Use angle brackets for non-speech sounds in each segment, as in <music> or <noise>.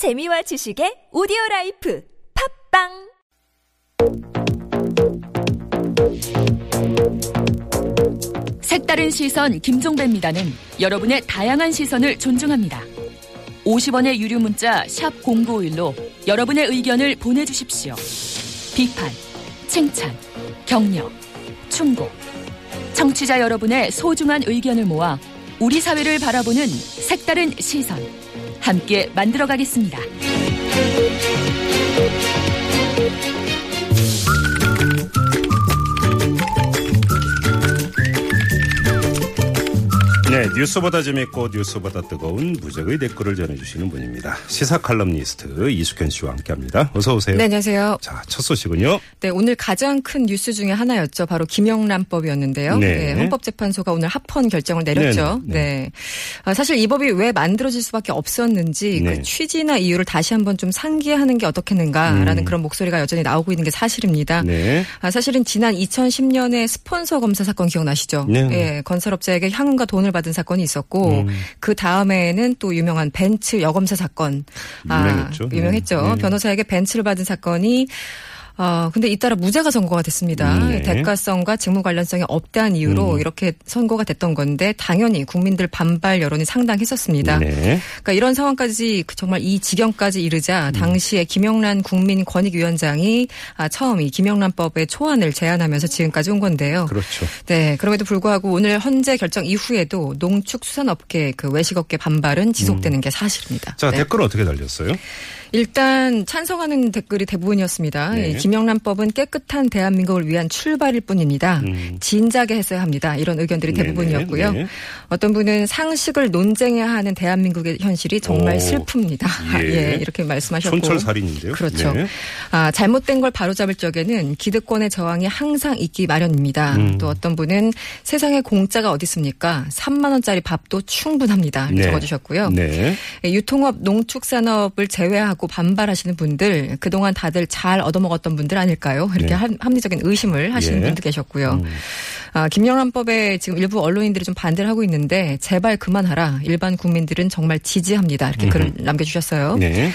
재미와 지식의 오디오 라이프 팟빵 색다른 시선 김종배입니다는 여러분의 다양한 시선을 존중합니다. 50원의 유료 문자 샵 0951로 여러분의 의견을 보내 주십시오. 비판, 칭찬, 격려, 충고. 청취자 여러분의 소중한 의견을 모아 우리 사회를 바라보는 색다른 시선. 함께 만들어가겠습니다. 네, 뉴스보다 재밌고 뉴스보다 뜨거운 무적의 댓글을 전해주시는 분입니다. 시사 칼럼니스트 이숙현 씨와 함께합니다. 어서 오세요. 네, 안녕하세요. 자, 첫 소식은요. 네, 오늘 가장 큰 뉴스 중에 하나였죠. 바로 김영란법이었는데요. 네. 네, 헌법재판소가 오늘 합헌 결정을 내렸죠. 네, 네. 네. 아, 사실 이 법이 왜 만들어질 수밖에 없었는지 네. 그 취지나 이유를 다시 한번 좀 상기하는 게 어떻겠는가라는 음. 그런 목소리가 여전히 나오고 있는 게 사실입니다. 네. 아, 사실은 지난 2010년에 스폰서 검사 사건 기억나시죠? 네. 예, 건설업자에게 향응과 돈을 받은 사건이 있었고 음. 그 다음에는 또 유명한 벤츠 여검사 사건 유명했죠. 아, 네. 유명했죠. 네. 변호사에게 벤츠를 받은 사건이 어, 근데 잇따라 무죄가 선고가 됐습니다. 음, 네. 대가성과 직무 관련성이 없다는 이유로 음. 이렇게 선고가 됐던 건데 당연히 국민들 반발 여론이 상당했었습니다. 네. 그러니까 이런 상황까지 그 정말 이 지경까지 이르자 당시에 김영란 국민권익위원장이 아, 처음 이 김영란법의 초안을 제안하면서 지금까지 온 건데요. 그렇죠. 네, 그럼에도 불구하고 오늘 헌재 결정 이후에도 농축수산업계 그 외식업계 반발은 지속되는 게 사실입니다. 음. 자, 네. 댓글 어떻게 달렸어요? 일단 찬성하는 댓글이 대부분이었습니다. 네. 이 김영란법은 깨끗한 대한민국을 위한 출발일 뿐입니다. 음. 진작에 했어야 합니다. 이런 의견들이 네네, 대부분이었고요. 네. 어떤 분은 상식을 논쟁해야 하는 대한민국의 현실이 정말 오. 슬픕니다. <laughs> 예. 예. 이렇게 말씀하셨고. 촌철살인인데요. 그렇죠. 네. 아, 잘못된 걸 바로잡을 적에는 기득권의 저항이 항상 있기 마련입니다. 음. 또 어떤 분은 세상에 공짜가 어디 있습니까? 3만 원짜리 밥도 충분합니다. 이렇게 네. 적어주셨고요. 네. 예, 유통업, 농축산업을 제외하고 반발하시는 분들 그동안 다들 잘 얻어먹었던 분들 아닐까요? 이렇게 네. 합- 합리적인 의심을 하시는 예. 분도 계셨고요. 음. 아, 김영란법에 지금 일부 언론인들이 좀 반대를 하고 있는데 제발 그만하라. 일반 국민들은 정말 지지합니다. 이렇게 글을 남겨주셨어요. 네.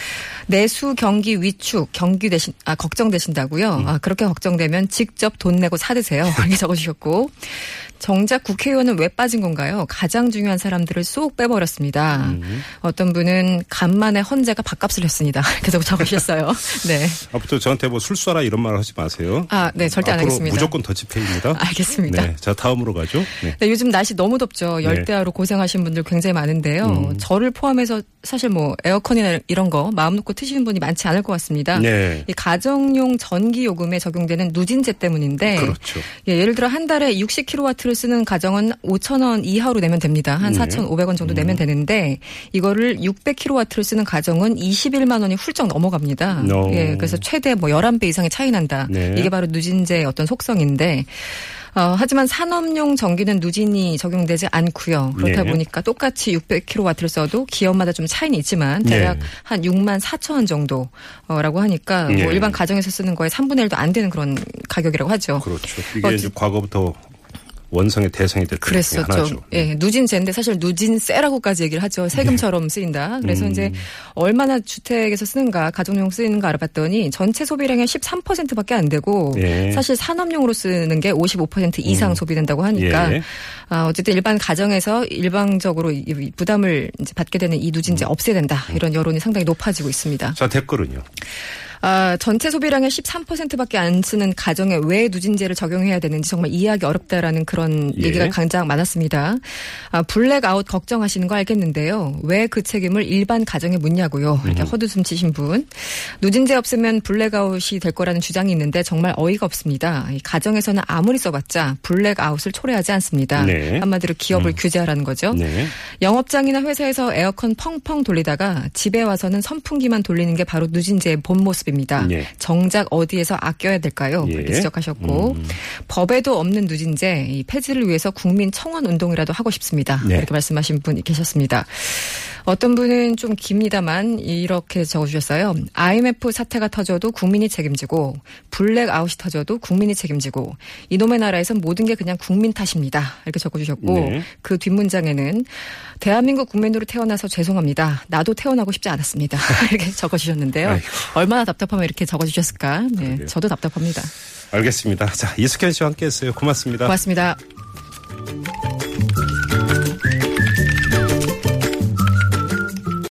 내수 경기 위축 경기 되신 아 걱정되신다고요. 아 그렇게 걱정되면 직접 돈 내고 사드세요. <laughs> 이렇게 적어주셨고 정작 국회의원은 왜 빠진 건가요? 가장 중요한 사람들을 쏙 빼버렸습니다. 음. 어떤 분은 간만에 헌재가 밥값을 했습니다. <laughs> 이렇게 적으셨어요. <laughs> 네. 앞으로 저한테 뭐 술사라 이런 말 하지 마세요. 아, 네, 절대 안 하겠습니다. 무조건 더치페이입니다. 알겠습니다. 네. 자, 다음으로 가죠. 네. 네, 요즘 날씨 너무 덥죠. 열대야로 고생하신 분들 굉장히 많은데요. 음. 저를 포함해서 사실 뭐 에어컨이나 이런 거 마음 놓고 트시는 분이 많지 않을 것 같습니다. 네. 이 가정용 전기 요금에 적용되는 누진제 때문인데 그렇죠. 예, 예를 들어 한 달에 60kW 를 쓰는 가정은 5천 원 이하로 내면 됩니다. 한 네. 4,500원 정도 내면 되는데 이거를 600kW를 쓰는 가정은 21만 원이 훌쩍 넘어갑니다. No. 예, 그래서 최대 뭐 11배 이상의 차이 난다. 네. 이게 바로 누진제의 어떤 속성인데 어, 하지만 산업용 전기는 누진이 적용되지 않고요. 그렇다 네. 보니까 똑같이 600kW를 써도 기업마다 좀 차이는 있지만 대략 네. 한 6만 4천 원 정도라고 하니까 네. 뭐 일반 가정에서 쓰는 거에 3분의 1도 안 되는 그런 가격이라고 하죠. 그렇죠. 이게 어, 과거부터 원성의 대성이 됐던 게 하나죠. 그랬었죠. 예, 누진제인데 사실 누진세라고까지 얘기를 하죠. 세금처럼 쓰인다. 그래서 음. 이제 얼마나 주택에서 쓰는가, 가정용 쓰이는가 알아봤더니 전체 소비량의 13%밖에 안 되고 예. 사실 산업용으로 쓰는 게 55% 이상 소비된다고 하니까 예. 아, 어쨌든 일반 가정에서 일방적으로 이- 이 부담을 받게 되는 이 누진제 없애야 된다. 이런 여론이 상당히 높아지고 있습니다. 자, 댓글은요. 아, 전체 소비량의 13%밖에 안 쓰는 가정에 왜 누진제를 적용해야 되는지 정말 이해하기 어렵다라는 그런 예. 얘기가 가장 많았습니다. 아, 블랙아웃 걱정하시는 거 알겠는데요. 왜 그 책임을 일반 가정에 묻냐고요. 이렇게 음. 헛웃음 치신 분. 누진제 없으면 블랙아웃이 될 거라는 주장이 있는데 정말 어이가 없습니다. 이 가정에서는 아무리 써봤자 블랙아웃을 초래하지 않습니다. 네. 한마디로 기업을 규제하라는 거죠. 네. 영업장이나 회사에서 에어컨 펑펑 돌리다가 집에 와서는 선풍기만 돌리는 게 바로 누진제의 본 모습입니다. 됩니다. 예. 정작 어디에서 아껴야 될까요? 예. 이렇게 지적하셨고 법에도 없는 누진제 이 폐지를 위해서 국민 청원 운동이라도 하고 싶습니다. 네. 이렇게 말씀하신 분이 계셨습니다. 어떤 분은 좀 깁니다만 이렇게 적어주셨어요. IMF 사태가 터져도 국민이 책임지고 블랙아웃이 터져도 국민이 책임지고 이놈의 나라에선 모든 게 그냥 국민 탓입니다. 이렇게 적어주셨고 네. 그 뒷문장에는 대한민국 국민으로 태어나서 죄송합니다. 나도 태어나고 싶지 않았습니다. <laughs> 이렇게 적어주셨는데요. 아이고. 얼마나 답답하면 이렇게 적어주셨을까. 네. 저도 답답합니다. 알겠습니다. 자, 이숙현 씨와 함께 했어요. 고맙습니다. 고맙습니다.